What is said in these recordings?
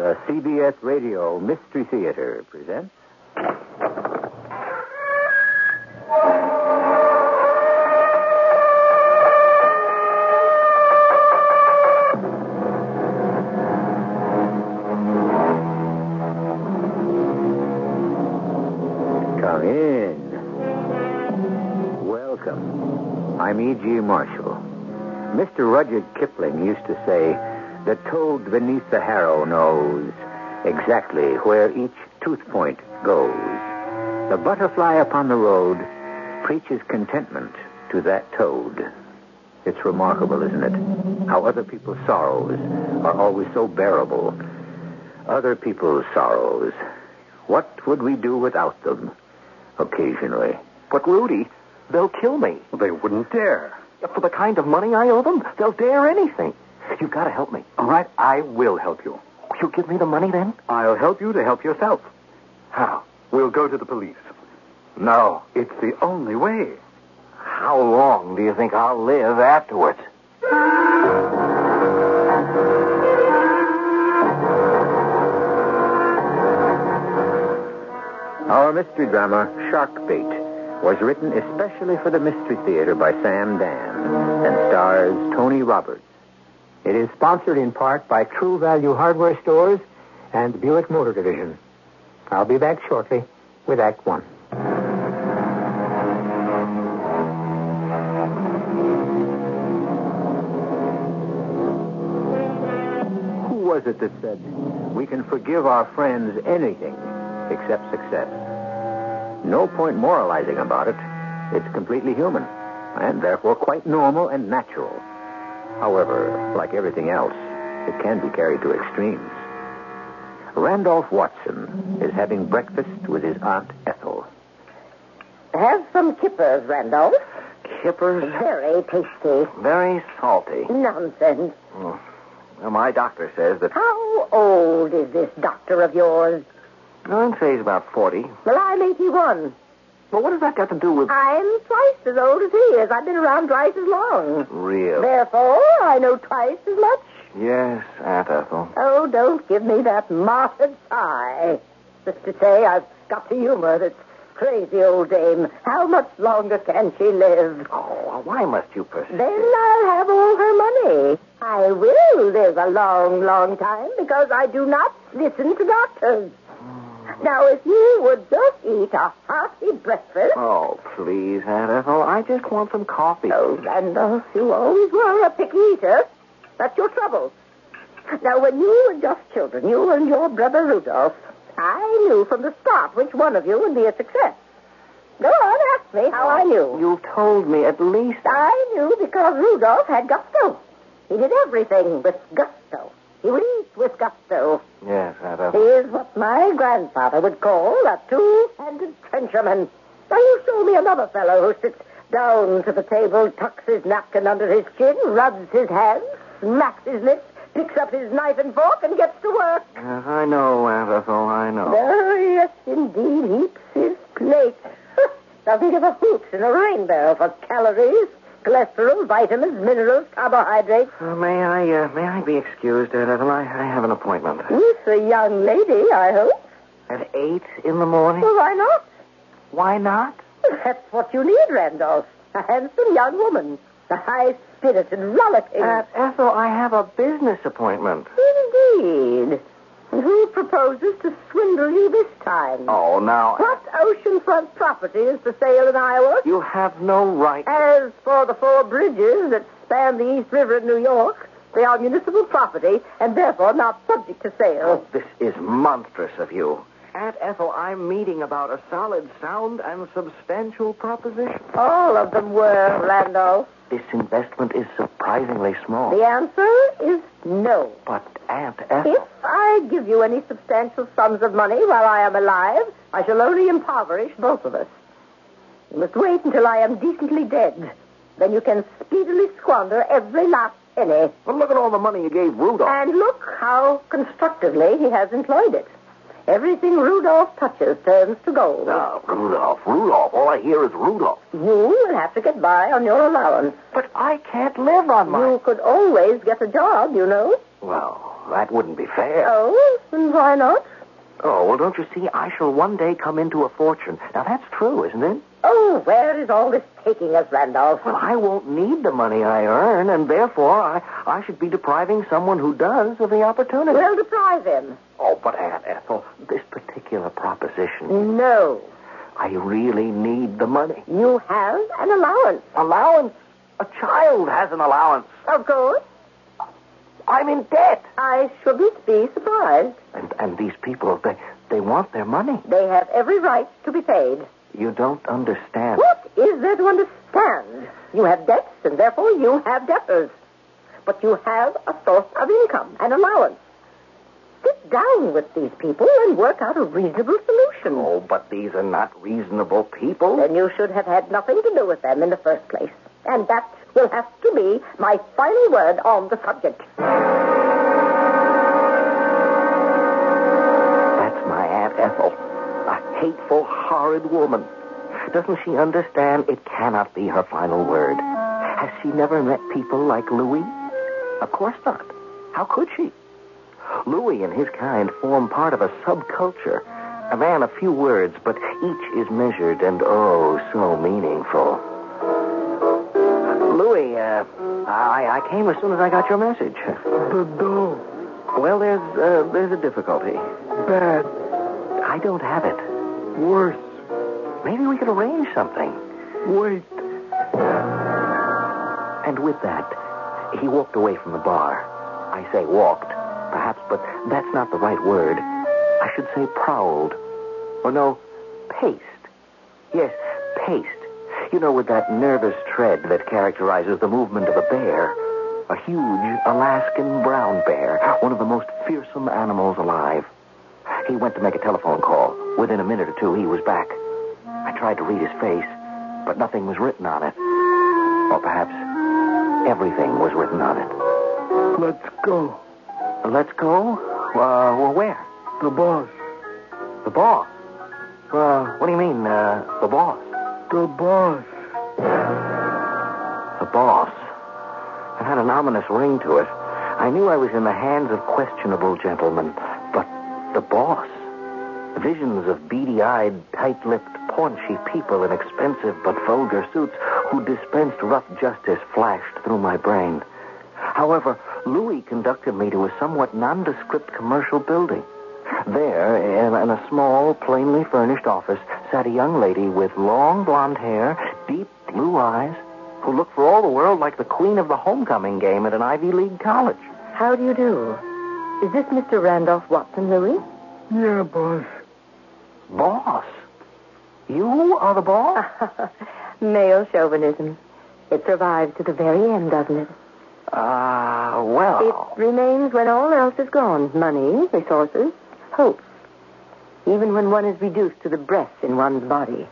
The CBS Radio Mystery Theater presents. Come in. Welcome. I'm E.G. Marshall. Mr. Rudyard Kipling used to say, the toad beneath the harrow knows exactly where each tooth point goes. The butterfly upon the road preaches contentment to that toad. It's remarkable, isn't it? How other people's sorrows are always so bearable. Other people's sorrows. What would we do without them? Occasionally. But, Rudy, they'll kill me. They wouldn't dare. For the kind of money I owe them, they'll dare anything. You've got to help me. All right, I will help you. You'll give me the money then? I'll help you to help yourself. How? We'll go to the police. No. It's the only way. How long do you think I'll live afterwards? Our mystery drama, Shark Bait, was written especially for the Mystery Theater by Sam Dann and stars Tony Roberts. It is sponsored in part by True Value Hardware Stores and Buick Motor Division. I'll be back shortly with Act One. Who was it that said, we can forgive our friends anything except success? No point moralizing about it. It's completely human, and therefore quite normal and natural. However, like everything else, it can be carried to extremes. Randolph Watson is having breakfast with his Aunt Ethel. Have some kippers, Randolph. Kippers? Very tasty. Very salty. Nonsense. Oh. Well, my doctor says that. How old is this doctor of yours? I'd say he's about 40. Well, I'm 81. Well, what has that got to do with. I'm twice as old as he is. I've been around twice as long. Real? Therefore, I know twice as much. Yes, Aunt Ethel. Oh, don't give me that martyred sigh. Just to say, I've got to humor this crazy old dame. How much longer can she live? Oh, why must you persist? Then I'll have all her money. I will live a long, long time because I do not listen to doctors. Now, if you would just eat a hearty breakfast. Oh, please, Aunt Ethel. I just want some coffee. Oh, Randolph, you always were a picky eater. That's your trouble. Now, when you were just children, you and your brother Rudolph, I knew from the start which one of you would be a success. Go on, ask me how I knew. You've told me at least. I knew because Rudolph had gusto. He did everything with gusto. He would eat with gusto. Yes, Aunt He is what my grandfather would call a two-handed trencherman. Now you show me another fellow who sits down to the table, tucks his napkin under his chin, rubs his hands, smacks his lips, picks up his knife and fork, and gets to work. Yes, I know, Aunt Ethel. I know. Oh, yes, indeed, heaps his plate. Doesn't give a hoot in a rainbow for calories, cholesterol, vitamins, minerals, carbohydrates. Uh, may I, uh, may I be excused, Aunt Ethel? I, I have an appointment. With a young lady, I hope. At eight in the morning? Well, why not? Why not? That's what you need, Randolph. A handsome young woman. A high-spirited, rollicking. Aunt Ethel, I have a business appointment. Indeed. And who proposes to swindle you this time? Oh, now. What oceanfront property is for sale in Iowa? You have no right. As for the four bridges that span the East River in New York, they are municipal property and therefore not subject to sale. Oh, this is monstrous of you. Aunt Ethel, I'm meeting about a solid, sound, and substantial proposition. All of them were, Randolph. This investment is surprisingly small. The answer is no. But Aunt Ethel. If I give you any substantial sums of money while I am alive, I shall only impoverish both of us. You must wait until I am decently dead. Then you can speedily squander every last penny. Well, look at all the money you gave Rudolph. And look how constructively he has employed it. Everything Rudolph touches turns to gold. Now, Rudolph, Rudolph. All I hear is Rudolph. You will have to get by on your allowance. But I can't live on my. You could always get a job, you know. Well, that wouldn't be fair. Oh, and why not? Oh, well, don't you see? I shall one day come into a fortune. Now, that's true, isn't it? Oh, where is all this taking us, Randolph? Well, I won't need the money I earn, and therefore I, I should be depriving someone who does of the opportunity. We'll deprive him. Oh, but Aunt Ethel, this particular proposition, No. I really need the money. You have an allowance. Allowance? A child has an allowance. Of course. I'm in debt. I shouldn't be surprised. And, and these people, they, they want their money. They have every right to be paid. You don't understand. What is there to understand? You have debts, and therefore you have debtors. But you have a source of income, an allowance. Sit down with these people and work out a reasonable solution. Oh, but these are not reasonable people. Then you should have had nothing to do with them in the first place. And that will have to be my final word on the subject. Hateful, horrid woman. Doesn't she understand it cannot be her final word? Has she never met people like Louis? Of course not. How could she? Louis and his kind form part of a subculture. A man of few words, but each is measured and oh, so meaningful. Louis, uh, I, I came as soon as I got your message. The dough. Well, there's uh, there's a difficulty. Bad. I don't have it. Worse. Maybe we could arrange something. Wait. And with that, he walked away from the bar. I say walked, perhaps, but that's not the right word. I should say prowled. Or no, paced. Yes, paced. You know, with that nervous tread that characterizes the movement of a bear. A huge Alaskan brown bear, one of the most fearsome animals alive. He went to make a telephone call. Within a minute or two, he was back. I tried to read his face, but nothing was written on it. Or perhaps everything was written on it. Let's go. Let's go? Uh, well, where? The boss. The boss. Uh, what do you mean, uh, the boss? The boss. The boss. It had an ominous ring to it. I knew I was in the hands of questionable gentlemen, but the boss. Visions of beady-eyed, tight-lipped, paunchy people in expensive but vulgar suits who dispensed rough justice flashed through my brain. However, Louis conducted me to a somewhat nondescript commercial building. There, in, in a small, plainly furnished office, sat a young lady with long blonde hair, deep blue eyes, who looked for all the world like the queen of the homecoming game at an Ivy League college. How do you do? Is this Mr. Randolph Watson, Louis? Yeah, boss. Boss? You are the boss? Male chauvinism. It survives to the very end, doesn't it? Ah, It well. It remains when all else is gone. Money, resources, hope. Even when one is reduced to the breath in one's body.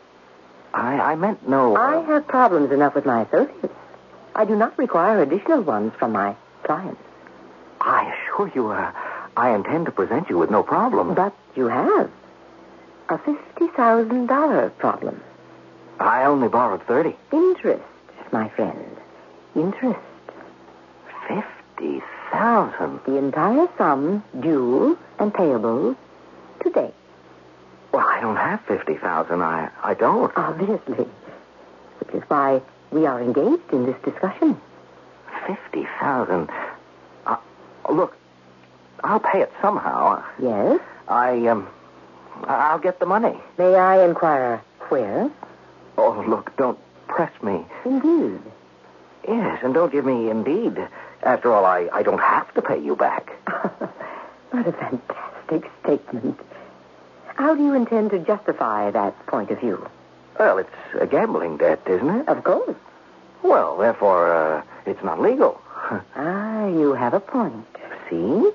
I, I meant no. I have problems enough with my associates. I do not require additional ones from my clients. I assure you, uh, I intend to present you with no problem. But you have a $50,000 problem. I only borrowed 30. Interest, my friend. Interest. 50,000. The entire sum due and payable today. Well, I don't have 50,000. I, I don't. Obviously. Which is why we are engaged in this discussion. 50,000. Uh, look, I'll pay it somehow. Yes? I, um, I'll get the money. May I inquire where? Oh, look, don't press me. Indeed. Yes, and don't give me indeed. After all, I, I don't have to pay you back. what a fantastic statement. How do you intend to justify that point of view? Well, it's a gambling debt, isn't it? Of course. Well, therefore, uh, it's not legal. Ah, you have a point. See?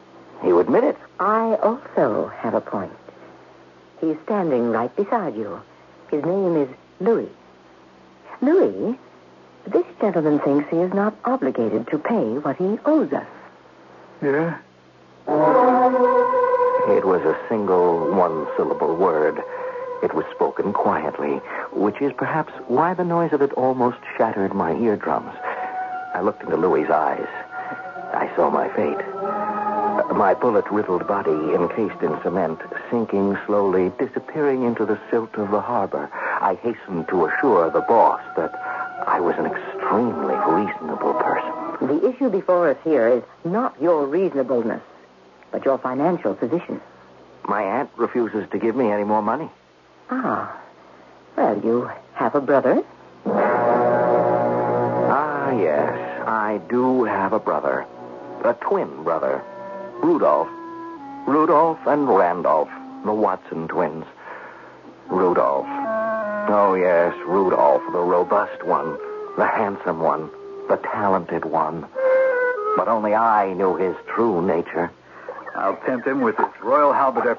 You admit it. I also have a point. He's standing right beside you. His name is Louis. Louis, this gentleman thinks he is not obligated to pay what he owes us. Yeah? It was a single, one syllable word. It was spoken quietly, which is perhaps why the noise of it almost shattered my eardrums. I looked into Louis's eyes. I saw my fate. My bullet riddled body, encased in cement, sinking slowly, disappearing into the silt of the harbor. I hastened to assure the boss that I was an extremely reasonable person. The issue before us here is not your reasonableness, but your financial position. My aunt refuses to give me any more money. Ah. Well, you have a brother. Ah, yes, I do have a brother. A twin brother. Rudolph. Rudolph and Randolph, the Watson twins. Rudolph. Oh, yes, Rudolph, the robust one, the handsome one, the talented one. But only I knew his true nature. I'll tempt him with this royal halberdier.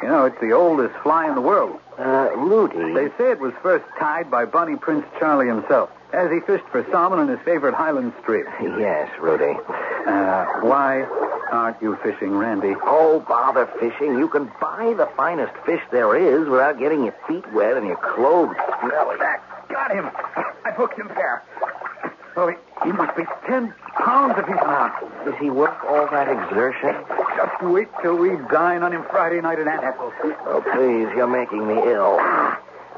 You know, it's the oldest fly in the world. Uh, Rudy. They say it was first tied by Bonnie Prince Charlie himself, as he fished for salmon in his favorite Highland stream. Yes, Rudy. Uh, why aren't you fishing, Randy? Oh, bother fishing. You can buy the finest fish there is without getting your feet wet and your clothes smelly. Got him. I've hooked him there. Oh, he, he must be ten pounds if he's not. Is he worth all that exertion? Just wait till we dine on him Friday night at Aunt Ethel's. Oh, please, you're making me ill.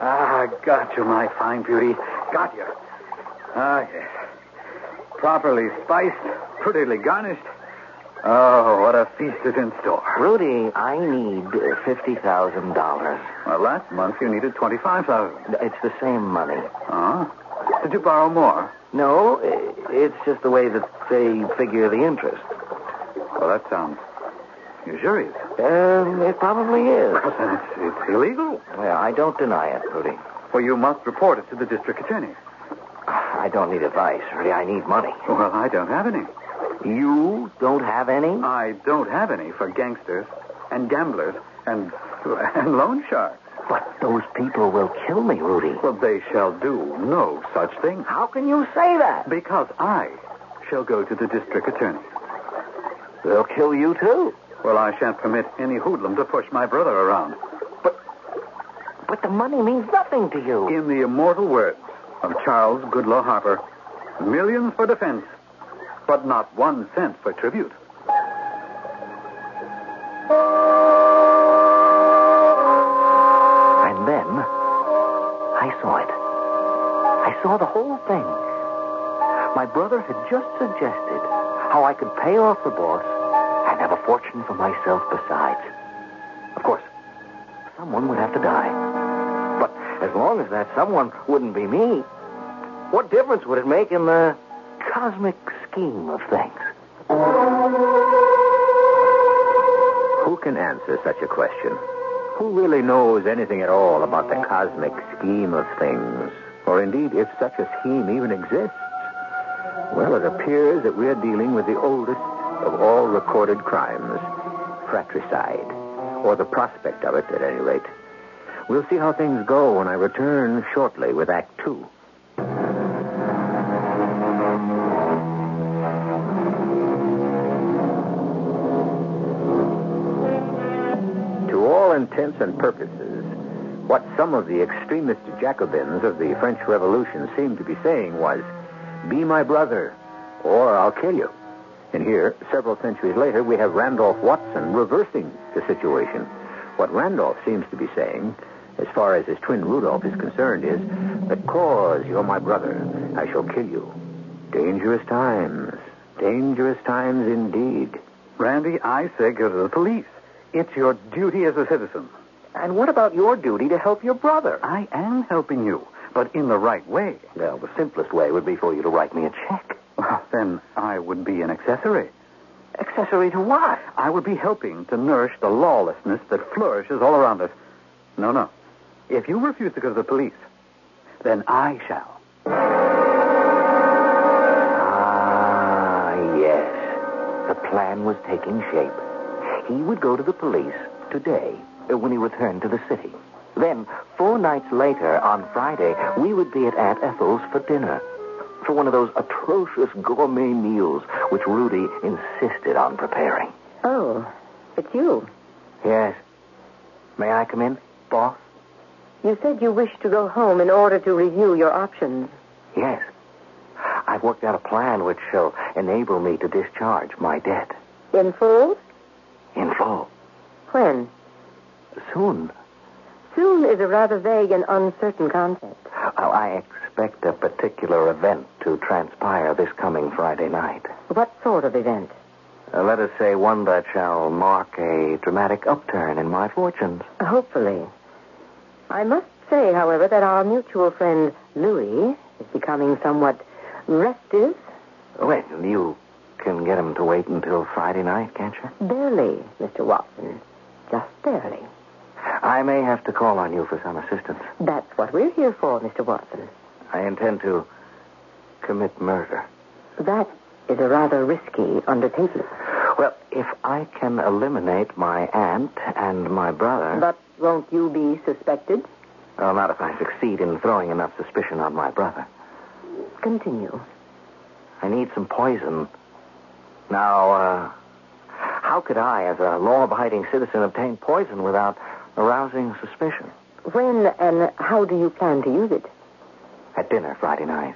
Ah, got you, my fine beauty. Got you. Ah, yes. Properly spiced, prettily garnished. Oh, what a feast is in store. Rudy, I need $50,000. Well, last month you needed 25000 It's the same money. Huh? Did you borrow more? No, it's just the way that they figure the interest. Well, that sounds usurious. Um, it probably is. Well, it's, it's illegal. Well, I don't deny it, Rudy. Well, you must report it to the district attorney. I don't need advice, Rudy. I need money. Well, I don't have any. You don't have any? I don't have any for gangsters and gamblers and and loan sharks. But those people will kill me, Rudy. Well, they shall do no such thing. How can you say that? Because I shall go to the district attorney. They'll kill you, too. Well, I shan't permit any hoodlum to push my brother around. But But the money means nothing to you. In the immortal words of Charles Goodloe Harper, millions for defense, but not one cent for tribute. And then I saw it. I saw the whole thing. My brother had just suggested how I could pay off the boss and have a fortune for myself besides. Of course, someone would have to die. But as long as that someone wouldn't be me, what difference would it make in the cosmic scheme of things? Who can answer such a question? Who really knows anything at all about the cosmic scheme of things? Or indeed, if such a scheme even exists? Well, it appears that we are dealing with the oldest of all recorded crimes fratricide, or the prospect of it, at any rate. We'll see how things go when I return shortly with Act Two. And purposes, what some of the extremist Jacobins of the French Revolution seemed to be saying was, Be my brother, or I'll kill you. And here, several centuries later, we have Randolph Watson reversing the situation. What Randolph seems to be saying, as far as his twin Rudolph is concerned, is, Because you're my brother, I shall kill you. Dangerous times. Dangerous times indeed. Randy, I say go to the police. It's your duty as a citizen. And what about your duty to help your brother? I am helping you, but in the right way. Well, the simplest way would be for you to write me a check. Well, then I would be an accessory. Accessory to what? I would be helping to nourish the lawlessness that flourishes all around us. No, no. If you refuse to go to the police, then I shall. Ah, yes. The plan was taking shape. He would go to the police today when he returned to the city. Then, four nights later, on Friday, we would be at Aunt Ethel's for dinner. For one of those atrocious gourmet meals which Rudy insisted on preparing. Oh, it's you. Yes. May I come in, boss? You said you wished to go home in order to review your options. Yes. I've worked out a plan which shall enable me to discharge my debt. In full? In full. When? Soon. Soon is a rather vague and uncertain concept. I expect a particular event to transpire this coming Friday night. What sort of event? Uh, let us say one that shall mark a dramatic upturn in my fortunes. Hopefully. I must say, however, that our mutual friend Louis is becoming somewhat restive. Well, you can get him to wait until Friday night, can't you? Barely, Mr. Watson. Just barely. I may have to call on you for some assistance. That's what we're here for, Mr. Watson. I intend to commit murder. That is a rather risky undertaking. Well, if I can eliminate my aunt and my brother. But won't you be suspected? Well, not if I succeed in throwing enough suspicion on my brother. Continue. I need some poison. Now, uh, how could I, as a law abiding citizen, obtain poison without arousing suspicion? When and how do you plan to use it? At dinner Friday night.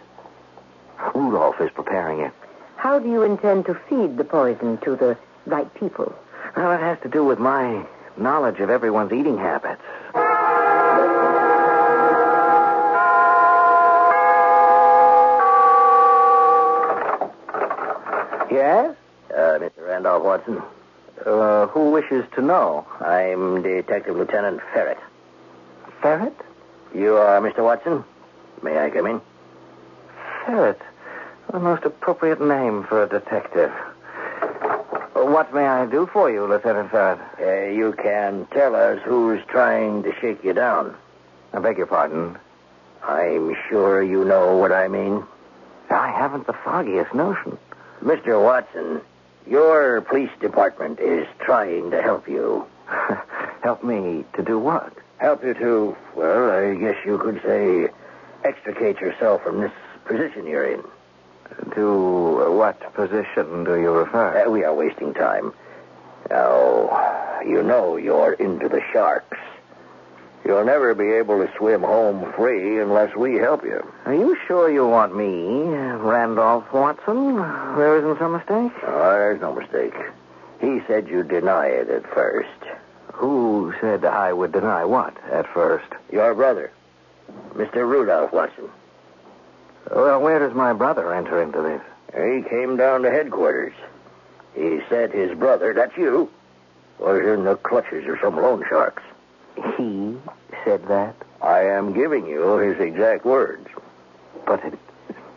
Rudolph is preparing it. How do you intend to feed the poison to the right people? Well, it has to do with my knowledge of everyone's eating habits. Yes? Uh, Mr. Randolph Watson. Uh, who wishes to know? I'm Detective Lieutenant Ferret. Ferret? You are Mr. Watson? May I come in? Ferret. The most appropriate name for a detective. What may I do for you, Lieutenant Ferret? Uh, you can tell us who's trying to shake you down. I beg your pardon. I'm sure you know what I mean. I haven't the foggiest notion. Mr. Watson, your police department is trying to help you. Help me to do what? Help you to, well, I guess you could say, extricate yourself from this position you're in. To what position do you refer? Uh, we are wasting time. Now, you know you're into the sharks. You'll never be able to swim home free unless we help you. Are you sure you want me, uh, Randolph Watson? There isn't some mistake? Oh, there's no mistake. He said you'd deny it at first. Who said I would deny what at first? Your brother, Mr. Rudolph Watson. Well, where does my brother enter into this? He came down to headquarters. He said his brother, that's you, was in the clutches of some loan sharks. He said that? I am giving you his exact words. But it,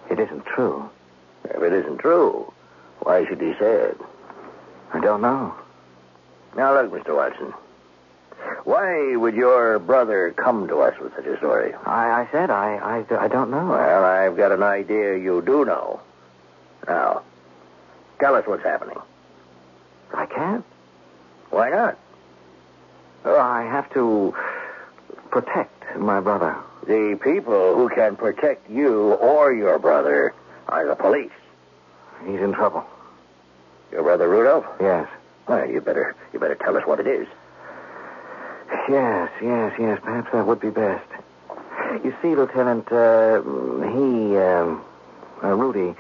it isn't true. If it isn't true, why should he say it? I don't know. Now, look, Mr. Watson. Why would your brother come to us with such a story? I, I said I, I, I don't know. Well, I've got an idea you do know. Now, tell us what's happening. I can't. Why not? Oh, I have to protect my brother. The people who can protect you or your brother are the police. He's in trouble. Your brother Rudolph? Yes. Well, you better you better tell us what it is. Yes, yes, yes. Perhaps that would be best. You see, Lieutenant, uh, he, um, uh, Rudy,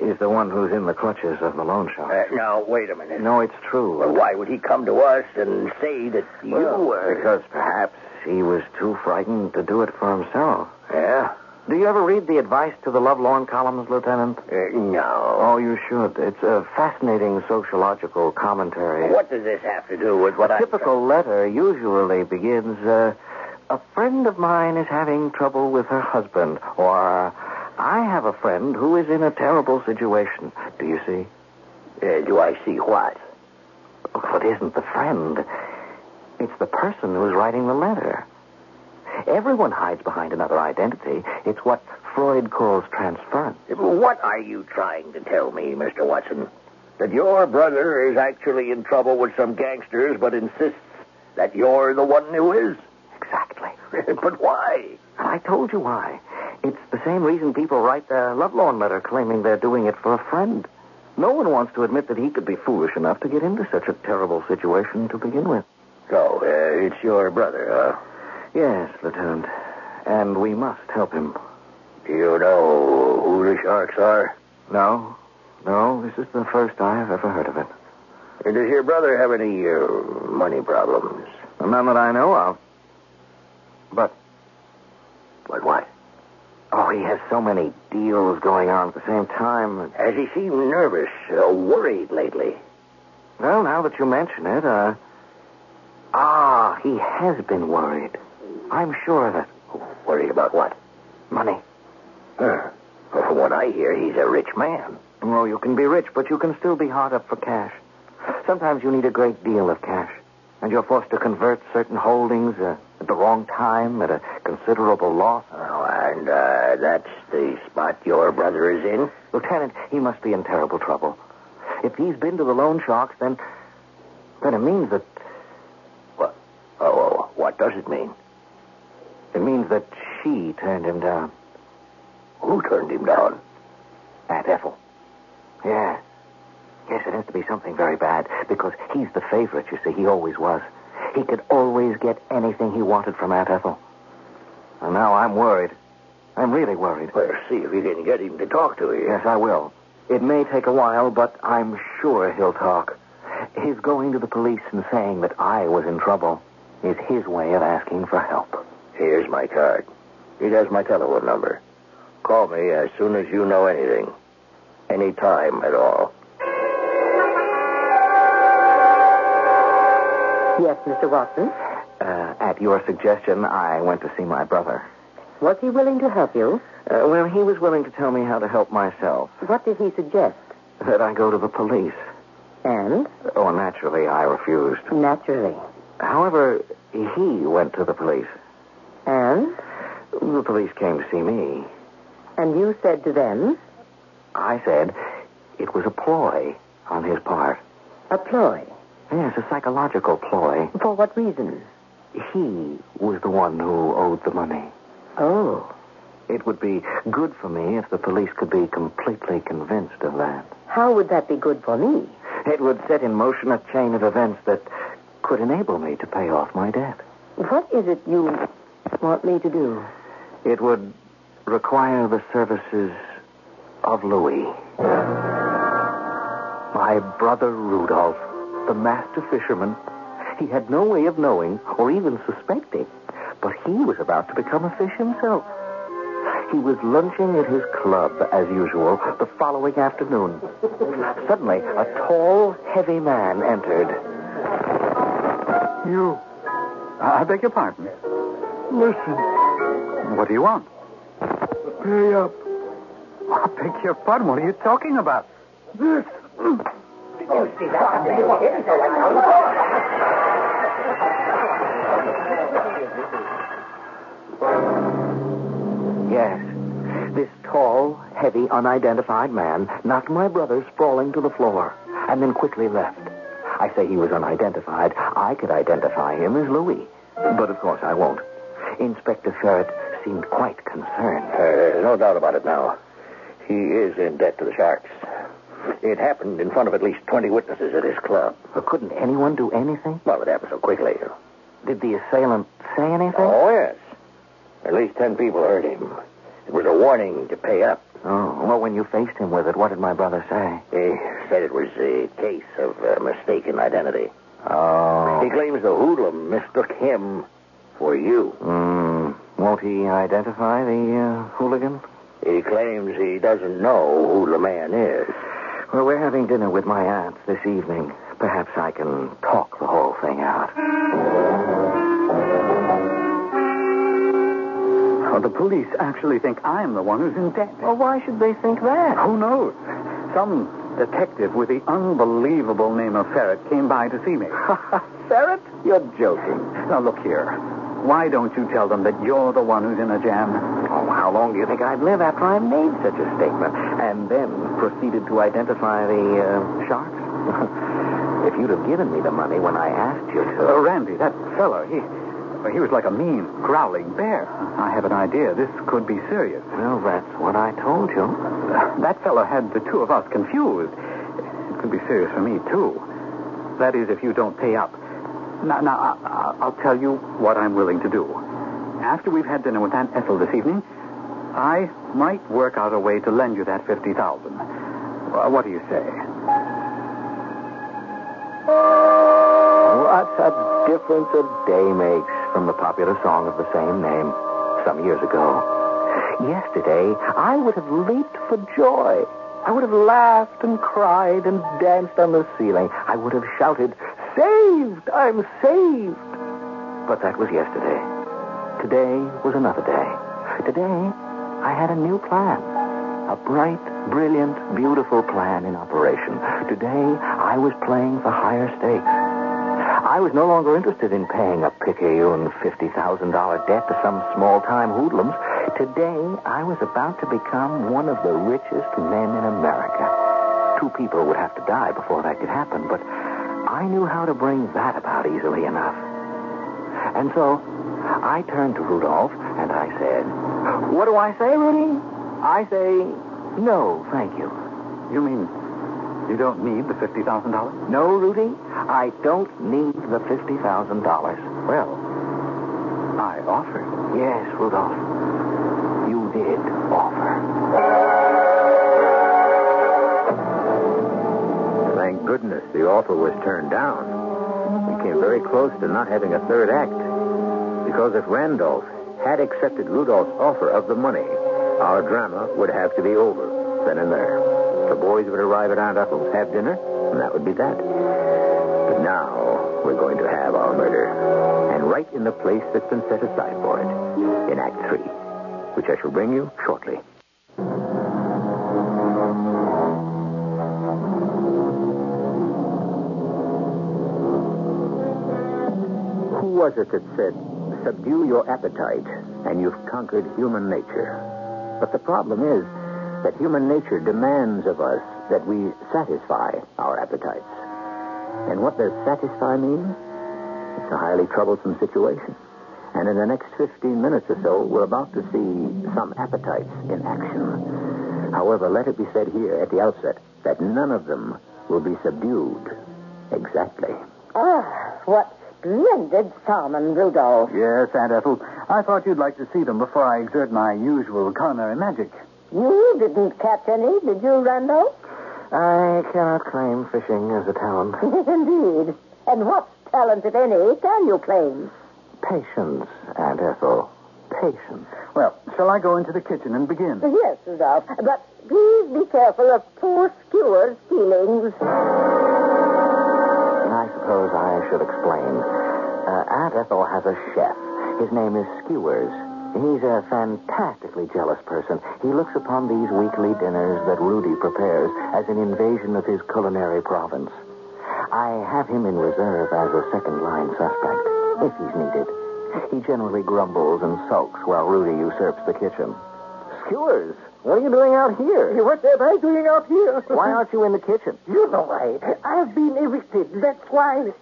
is the one who's in the clutches of the loan shark. Uh, now, wait a minute. no, it's true. Well, why would he come to us and say that you Well, were... because perhaps he was too frightened to do it for himself. Yeah? Do you ever read the advice to the lovelorn columns, Lieutenant? Uh, no. Oh, you should. It's a fascinating sociological commentary. What does this have to do with what a I... typical letter usually begins, uh, a friend of mine is having trouble with her husband, or I have a friend who is in a terrible situation. Do you see? Uh, do I see what? Oh, it isn't the friend. It's the person who's writing the letter. Everyone hides behind another identity. It's what Freud calls transference. What are you trying to tell me, Mr. Watson? That your brother is actually in trouble with some gangsters, but insists that you're the one who is? Exactly. but why? I told you why. It's the same reason people write their lovelorn letter claiming they're doing it for a friend. No one wants to admit that he could be foolish enough to get into such a terrible situation to begin with. So, uh, it's your brother, huh? Yes, Lieutenant. And we must help him. Do you know who the Sharks are? No, no, this is the first I have ever heard of it. And does your brother have any uh, money problems? None that I know of. But, But what? Oh, he has so many deals going on at the same time. Has he seemed nervous, uh, worried lately? Well, now that you mention it, uh. Ah, he has been worried. I'm sure of it. Worried about what? Money. Huh. Well, from what I hear, he's a rich man. Oh, you can be rich, but you can still be hard up for cash. Sometimes you need a great deal of cash, and you're forced to convert certain holdings uh, at the wrong time at a considerable loss. And uh, that's the spot your brother is in? Lieutenant, he must be in terrible trouble. If he's been to the loan sharks, then then it means that What? Oh, oh, what does it mean? it means that she turned him down. Who turned him down? Aunt Ethel. Yeah. Yes, it has to be something very bad because he's the favorite, you see. He always was. He could always get anything he wanted from Aunt Ethel. And now I'm worried. I'm really worried. Well, see if you can get him to talk to you. Yes, I will. It may take a while, but I'm sure he'll talk. His going to the police and saying that I was in trouble is his way of asking for help. Here's my card. It has my telephone number. Call me as soon as you know anything. Any time at all. Yes, Mr. Watson. Uh, at your suggestion, I went to see my brother. Was he willing to help you? Uh, well, he was willing to tell me how to help myself. What did he suggest? That I go to the police. And? Oh, naturally, I refused. Naturally. However, he went to the police. And? The police came to see me. And you said to them, I said it was a ploy on his part. a ploy. Yes, a psychological ploy. For what reason? He was the one who owed the money. Oh. It would be good for me if the police could be completely convinced of that. How would that be good for me? It would set in motion a chain of events that could enable me to pay off my debt. What is it you want me to do? It would require the services of Louis. My brother Rudolph, the master fisherman. He had no way of knowing or even suspecting, but he was about to become a fish himself. He was lunching at his club, as usual, the following afternoon. Suddenly, a tall, heavy man entered. You. I beg your pardon. Listen, What do you want? pay up. I beg your pardon. What are you talking about? This. Yes. This tall, heavy, unidentified man knocked my brother sprawling to the floor and then quickly left. I say he was unidentified. I could identify him as Louis. But of course I won't. Inspector Ferret seemed quite concerned. Uh, no doubt about it now. He is in debt to the Sharks. It happened in front of at least 20 witnesses at his club. But couldn't anyone do anything? Well, it happened so quickly. Did the assailant say anything? Oh, yes. At least 10 people heard him. It was a warning to pay up. Oh, well, when you faced him with it, what did my brother say? He said it was a case of uh, mistaken identity. Oh. He claims the hoodlum mistook him for you. Hmm. Won't he identify the uh, hooligan? He claims he doesn't know who the man is. Well, we're having dinner with my aunt this evening. Perhaps I can talk the whole thing out. Oh, the police actually think I'm the one who's in debt. Well, why should they think that? Who knows? Some detective with the unbelievable name of Ferret came by to see me. Ferret? You're joking. Now, look here. Why don't you tell them that you're the one who's in a jam? Oh, how long do you think I'd live after I made such a statement and then proceeded to identify the uh, sharks? if you'd have given me the money when I asked you to. Uh, Randy, that fellow, he, he was like a mean, growling bear. I have an idea. This could be serious. Well, that's what I told you. That fellow had the two of us confused. It could be serious for me, too. That is, if you don't pay up. Now, now I, I'll tell you what I'm willing to do. After we've had dinner with Aunt Ethel this evening, I might work out a way to lend you that 50000 uh, What do you say? What a difference a day makes from the popular song of the same name some years ago. Yesterday, I would have leaped for joy. I would have laughed and cried and danced on the ceiling. I would have shouted, Saved! I'm saved! But that was yesterday. Today was another day. Today, I had a new plan. A bright, brilliant, beautiful plan in operation. Today, I was playing for higher stakes. I was no longer interested in paying a picayune $50,000 debt to some small-time hoodlums. Today, I was about to become one of the richest men in America. Two people would have to die before that could happen, but I knew how to bring that about easily enough. And so, I turned to Rudolph and I said, What do I say, Rudy? I say, no, thank you. You mean you don't need the $50,000? No, Rudy, I don't need the $50,000. Well, I offered. Yes, Rudolph, you did offer. Thank goodness the offer was turned down. We came very close to not having a third act. Because if Randolph had accepted Rudolph's offer of the money, our drama would have to be over then and there. The boys would arrive at Aunt Ethel's, have dinner, and that would be that. But now we're going to have our murder. And right in the place that's been set aside for it, in Act Three, which I shall bring you shortly. Who was it that said, subdue your appetite, and you've conquered human nature? But the problem is that human nature demands of us that we satisfy our appetites. And what does satisfy mean? It's a highly troublesome situation. And in the next 15 minutes or so, we're about to see some appetites in action. However, let it be said here at the outset that none of them will be subdued. Exactly. Ah, what splendid salmon, Rudolph. Yes, Aunt Ethel. I thought you'd like to see them before I exert my usual culinary magic. You didn't catch any, did you, Randolph? I cannot claim fishing as a talent. Indeed. And what talent, if any, can you claim? Patience, Aunt Ethel. Patience. Well, shall I go into the kitchen and begin? Yes, Rudolph. But please be careful of poor Skewer's feelings. I suppose I should explain. Uh, Aunt Ethel has a chef. His name is Skewers. He's a fantastically jealous person. He looks upon these weekly dinners that Rudy prepares as an invasion of his culinary province. I have him in reserve as a second line suspect, if he's needed. He generally grumbles and sulks while Rudy usurps the kitchen. Skewers, what are you doing out here? What am I doing out here? Why aren't you in the kitchen? You know why. I've been evicted. That's why.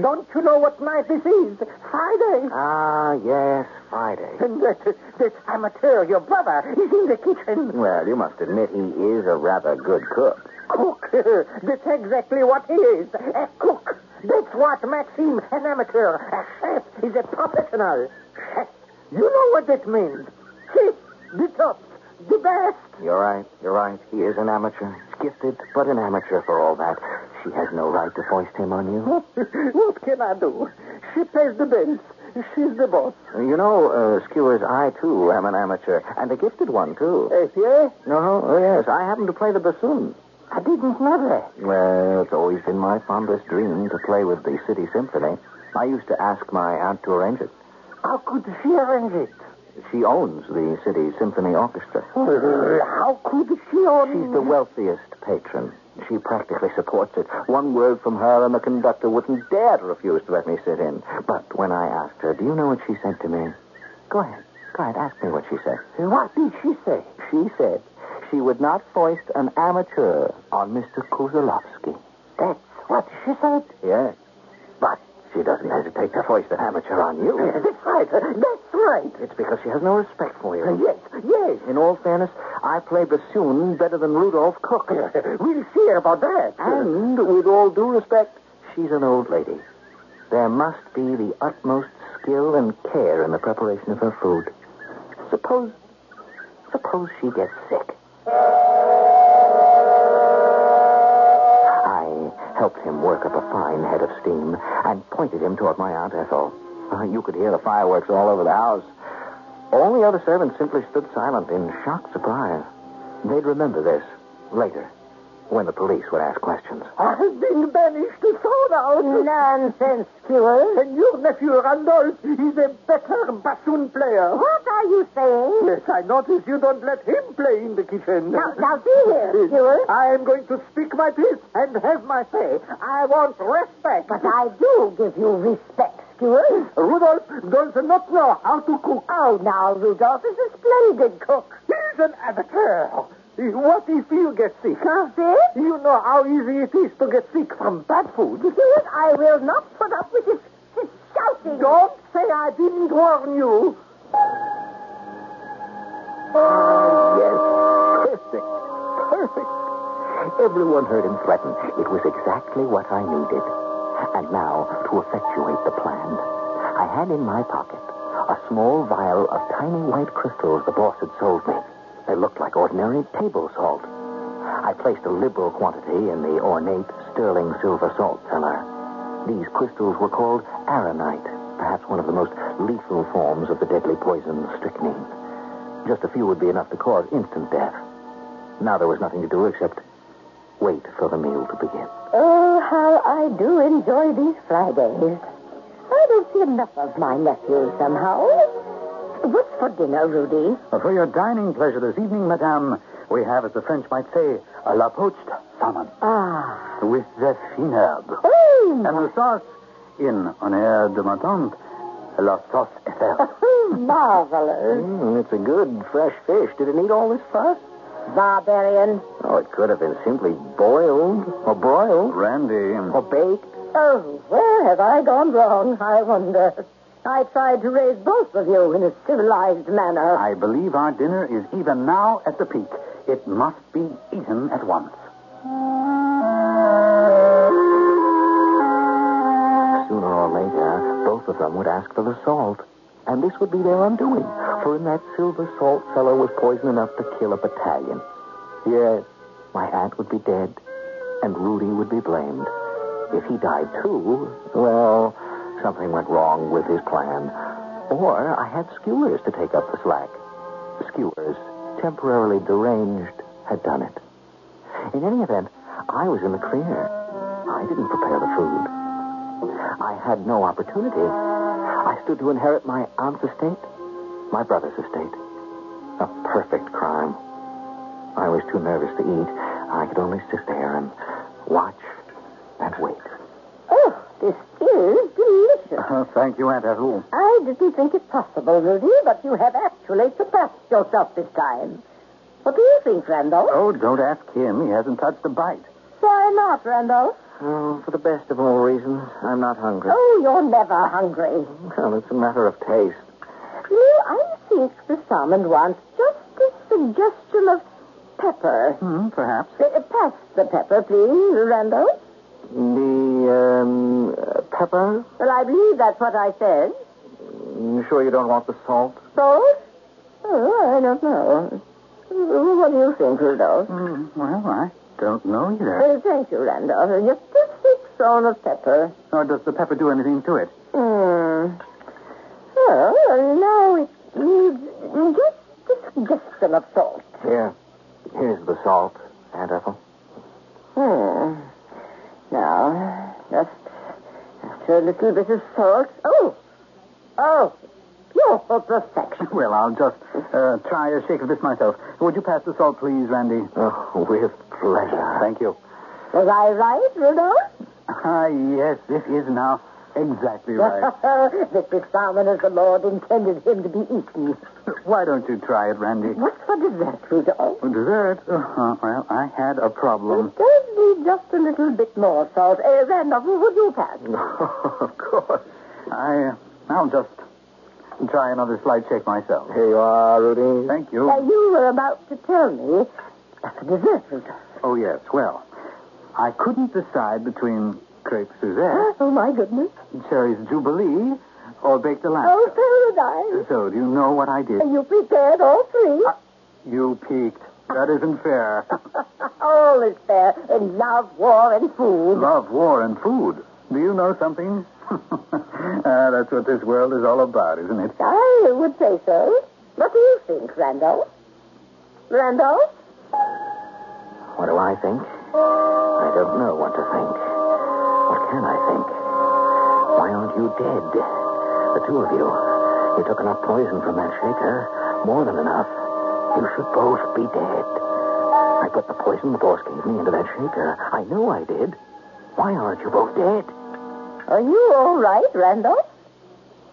Don't you know what night this is? Friday. Ah, yes, Friday. And that, that amateur, your brother, is in the kitchen. Well, you must admit he is a rather good cook. Cook. That's exactly what he is. A cook. That's what Maxime, an amateur. A chef is a professional. Chef. You know what that means. Chef, the top, the best. You're right. You're right. He is an amateur. He's gifted, but an amateur for all that. She has no right to foist him on you. what can I do? She pays the bills. She's the boss. You know, uh, Skewers, I, too, am an amateur, and a gifted one, too. Eh, yeah? No, oh, yes, I happen to play the bassoon. I didn't know that. Well, it's always been my fondest dream to play with the City Symphony. I used to ask my aunt to arrange it. How could she arrange it? She owns the City Symphony Orchestra. How could she own... She's the wealthiest patron. She practically supports it. One word from her, and the conductor wouldn't dare to refuse to let me sit in. But when I asked her, do you know what she said to me? Go ahead. Go ahead. Ask me what she said. What did she say? She said she would not foist an amateur on Mr. Kuzelovsky. That's what she said. Yes. But she doesn't hesitate to foist an amateur on you. That's right. That's right. It's because she has no respect for you. Uh, yes, yes. In all fairness, I play bassoon better than Rudolph Cook. We'll see about that. And with all due respect, she's an old lady. There must be the utmost skill and care in the preparation of her food. Suppose, suppose she gets sick. Helped him work up a fine head of steam and pointed him toward my Aunt Ethel. Uh, you could hear the fireworks all over the house. All the other servants simply stood silent in shocked surprise. They'd remember this later, when the police would ask questions. I've been banished to Thornhouse. Nonsense, Stewart. And your nephew Randolph is a better bassoon player. What are you saying? Yes, I notice you don't let him play in the kitchen. Now, now, see here, Stewart. I am going to speak my piece and have my say. I want respect. But I do give you respect, Stewart. Rudolph does not know how to cook. Oh, now, Rudolph is a splendid cook. He's an amateur. What if you get sick, huh? Sick? You know how easy it is to get sick from bad food. Stewart, I will not put up with this, his shouting. Don't say I didn't warn you. Ah, yes. Perfect. Perfect. Everyone heard him threaten. It was exactly what I needed. And now, to effectuate the plan, I had in my pocket a small vial of tiny white crystals the boss had sold me. They looked like ordinary table salt. I placed a liberal quantity in the ornate sterling silver salt cellar. These crystals were called aronite, perhaps one of the most lethal forms of the deadly poison strychnine. Just a few would be enough to cause instant death. Now there was nothing to do except wait for the meal to begin. Oh, how I do enjoy these Fridays. I don't see enough of my nephew somehow. What's for dinner, Rudy? For your dining pleasure this evening, madame, we have, as the French might say, a la poached salmon Ah. with the fine herbe. Mm. And the sauce, in honneur de ma tante, la sauce Eiffel. Marvelous. Mm, it's a good fresh fish. Did it need all this fuss? Barbarian. Oh, it could have been simply boiled or broiled Randy. or baked. Oh, where have I gone wrong, I wonder? I tried to raise both of you in a civilized manner. I believe our dinner is even now at the peak. It must be eaten at once. Sooner or later, both of them would ask for the salt. And this would be their undoing. For in that silver salt cellar was poison enough to kill a battalion. Yes, my aunt would be dead, and Rudy would be blamed. If he died too, well, something went wrong with his plan. Or I had skewers to take up the slack. Skewers, temporarily deranged, had done it. In any event, I was in the clear. I didn't prepare the food. I had no opportunity. I stood to inherit my aunt's estate, my brother's estate. A perfect crime. I was too nervous to eat. I could only sit there and watch and wait. Oh, this is delicious. Uh, thank you, Aunt Ethel. I didn't think it possible, Rudy, but you have actually surpassed yourself this time. What do you think, Randolph? Oh, don't ask him. He hasn't touched a bite. Why not, Randolph? Oh, for the best of all reasons, I'm not hungry. Oh, you're never hungry. Well, it's a matter of taste. You, I think the salmon wants just a suggestion of pepper. Hmm, perhaps. Uh, pass the pepper, please, Randolph. The, um, uh, pepper? Well, I believe that's what I said. You sure you don't want the salt? Salt? Oh, I don't know. What do you think, Rudolph? Hmm, well, I don't know either. Uh, thank you, Randolph. Just a teaspoon of pepper. Or does the pepper do anything to it? Hmm. Well, now it needs just a suggestion of salt. Here. Here's the salt, Aunt Ethel. Hmm. Now, just after a little bit of salt. Oh! Oh! Pure perfection. Well, I'll just uh, try a shake of this myself. Would you pass the salt, please, Randy? Oh, with pleasure. Thank you. Was I right, Rudolph? Ah, yes, this is now exactly right. Mr. Salmon as the Lord intended him to be eaten. Why don't you try it, Randy? What's for dessert, Rudolph? For dessert? Uh, well, I had a problem. It does need just a little bit more salt. Uh, Randolph, would you pass? of course. I, uh, I'll just try another slight shake myself. Here you are, Rudy. Thank you. Uh, you were about to tell me for dessert, Rudolph. Oh, yes. Well, I couldn't decide between crepe Suzette, Oh, my goodness. cherries Jubilee, or baked Alaska. Oh, Alaska. paradise. So, do you know what I did? You prepared all three. You peeked. That isn't fair. all is fair in love, war, and food. Love, war, and food. Do you know something? Ah, that's what this world is all about, isn't it? I would say so. What do you think, Randolph? Randolph? What do I think? I don't know what to think. What can I think? Why aren't you dead? The two of you. You took enough poison from that shaker. More than enough. You should both be dead. I put the poison the boss gave me into that shaker. I know I did. Why aren't you both dead? Are you all right, Randolph?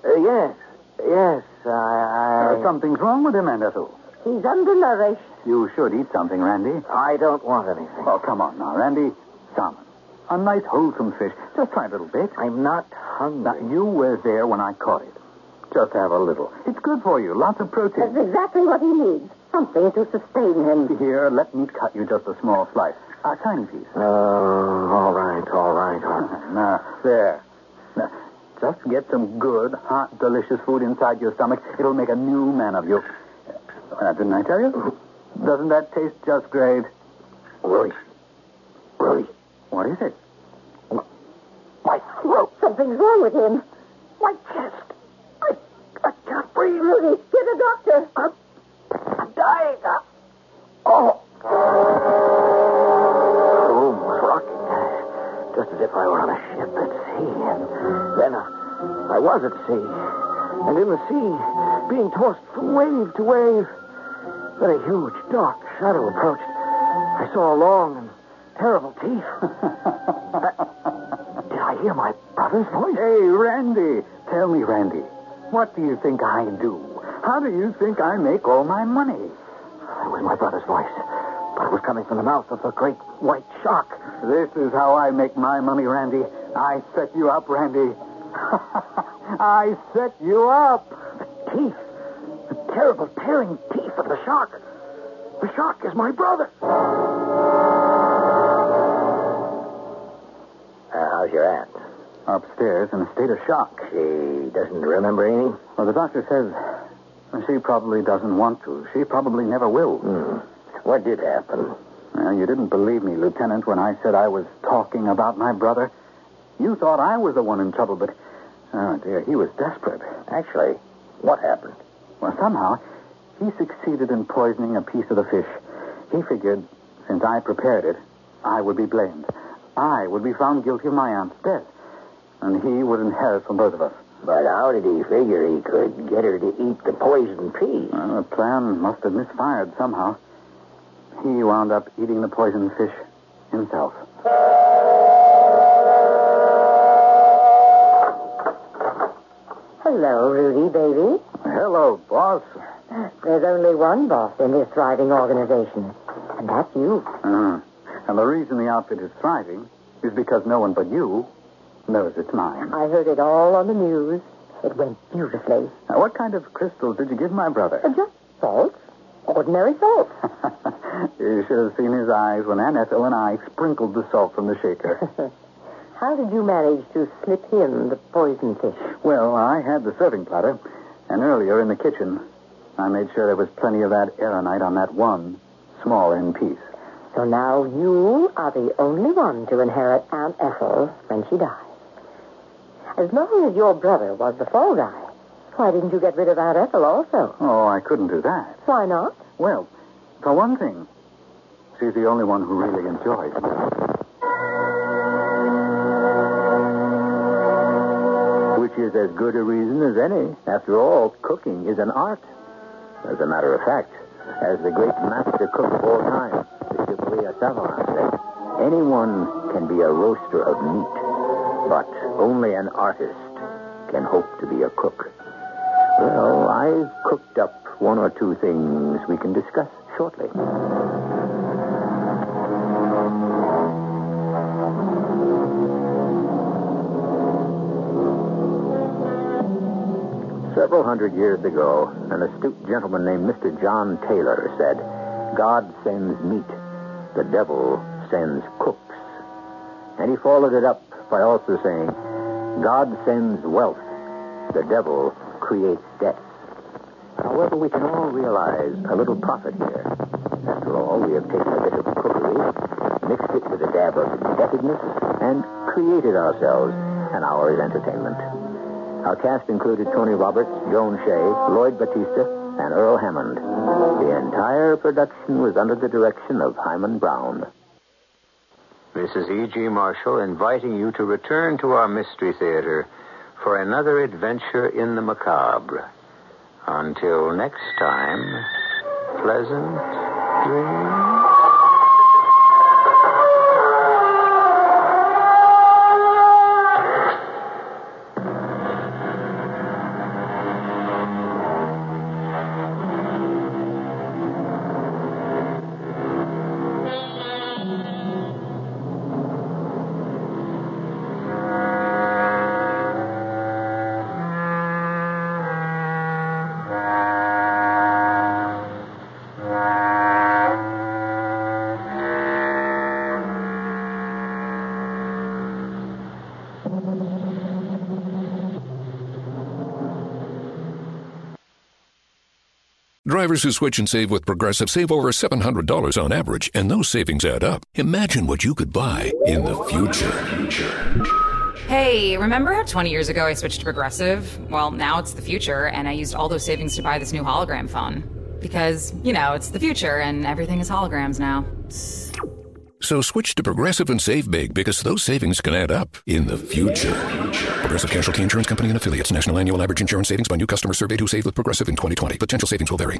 Uh, yes. Yes, I... I... Uh, something's wrong with him, Ethel. He's undernourished. You should eat something, Randy. I don't want anything. Oh, come on now, Randy. Salmon. A nice, wholesome fish. Just try a little bit. I'm not hungry. Now, you were there when I caught it. Just have a little. It's good for you. Lots of protein. That's exactly what he needs. Something to sustain him. Here, let me cut you just a small slice. A tiny piece. Oh, all right, all right, all right. Now, there. Now, just get some good, hot, delicious food inside your stomach. It'll make a new man of you. Uh, didn't I tell you? Doesn't that taste just great? Rudy. Rudy. What is it? My throat. Something's wrong with him. My chest. I, I can't breathe. Rudy, get a doctor. I'm, I'm dying. Oh. The room was rocking. Just as if I were on a ship at sea. And then uh, I was at sea. And in the sea, being tossed from wave to wave. Then a huge, dark shadow approached. I saw long and terrible teeth. I- did I hear my brother's voice? Hey, Randy. Tell me, Randy. What do you think I do? How do you think I make all my money? It was my brother's voice. But it was coming from the mouth of the great white shark. This is how I make my money, Randy. I set you up, Randy. I set you up. The teeth. The terrible tearing teeth of the shark. The shark is my brother. Uh, how's your aunt? Upstairs in a state of shock. She doesn't remember anything? Well, the doctor says she probably doesn't want to. She probably never will. Hmm. What did happen? Well, you didn't believe me, Lieutenant, when I said I was talking about my brother. You thought I was the one in trouble, but, oh, dear, he was desperate. Actually, what happened? Well, somehow, he succeeded in poisoning a piece of the fish. He figured, since I prepared it, I would be blamed. I would be found guilty of my aunt's death. And he would inherit from both of us. But how did he figure he could get her to eat the poisoned peas? Well, the plan must have misfired somehow. He wound up eating the poisoned fish himself. Hello, Rudy, baby. Hello, boss. There's only one boss in this thriving organization, and that's you. Uh, and the reason the outfit is thriving is because no one but you knows it's mine. I heard it all on the news. It went beautifully. Now, what kind of crystals did you give my brother? Uh, Just salt. Ordinary salt. you should have seen his eyes when Aunt Ethel and I sprinkled the salt from the shaker. How did you manage to slip him the poison fish? well, I had the serving platter, and earlier in the kitchen, I made sure there was plenty of that aeronite on that one small end piece. So now you are the only one to inherit Aunt Ethel when she dies. As long as your brother was the fall guy, why didn't you get rid of Aunt Ethel also? Oh, I couldn't do that. Why not? Well, for one thing, she's the only one who really enjoys me. Which is as good a reason as any. After all, cooking is an art. As a matter of fact, as the great master cook of all time, Bishop Leah Savant said, Anyone can be a roaster of meat, but only an artist can hope to be a cook. Well, I've cooked up one or two things we can discuss shortly. Several hundred years ago, an astute gentleman named Mr. John Taylor said, God sends meat, the devil sends cooks. And he followed it up by also saying, God sends wealth, the devil creates debts. However, we can all realize a little profit here. After all, we have taken a bit of cookery, mixed it with a dab of indebtedness, and created ourselves an hour's entertainment. Our cast included Tony Roberts, Joan Shay, Lloyd Battista, and Earl Hammond. The entire production was under the direction of Himan Brown. This is E.G. Marshall inviting you to return to our Mystery Theater for another adventure in the macabre. Until next time, pleasant dreams. Drivers who switch and save with Progressive save over $700 on average, and those savings add up. Imagine what you could buy in the future. Hey, remember how 20 years ago I switched to Progressive? Well, now it's the future, and I used all those savings to buy this new hologram phone. Because, you know, it's the future, and everything is holograms now. So switch to Progressive and save big because those savings can add up in the future. Progressive Casualty Insurance Company and affiliates. National annual average insurance savings by new customer surveyed who saved with Progressive in 2020. Potential savings will vary.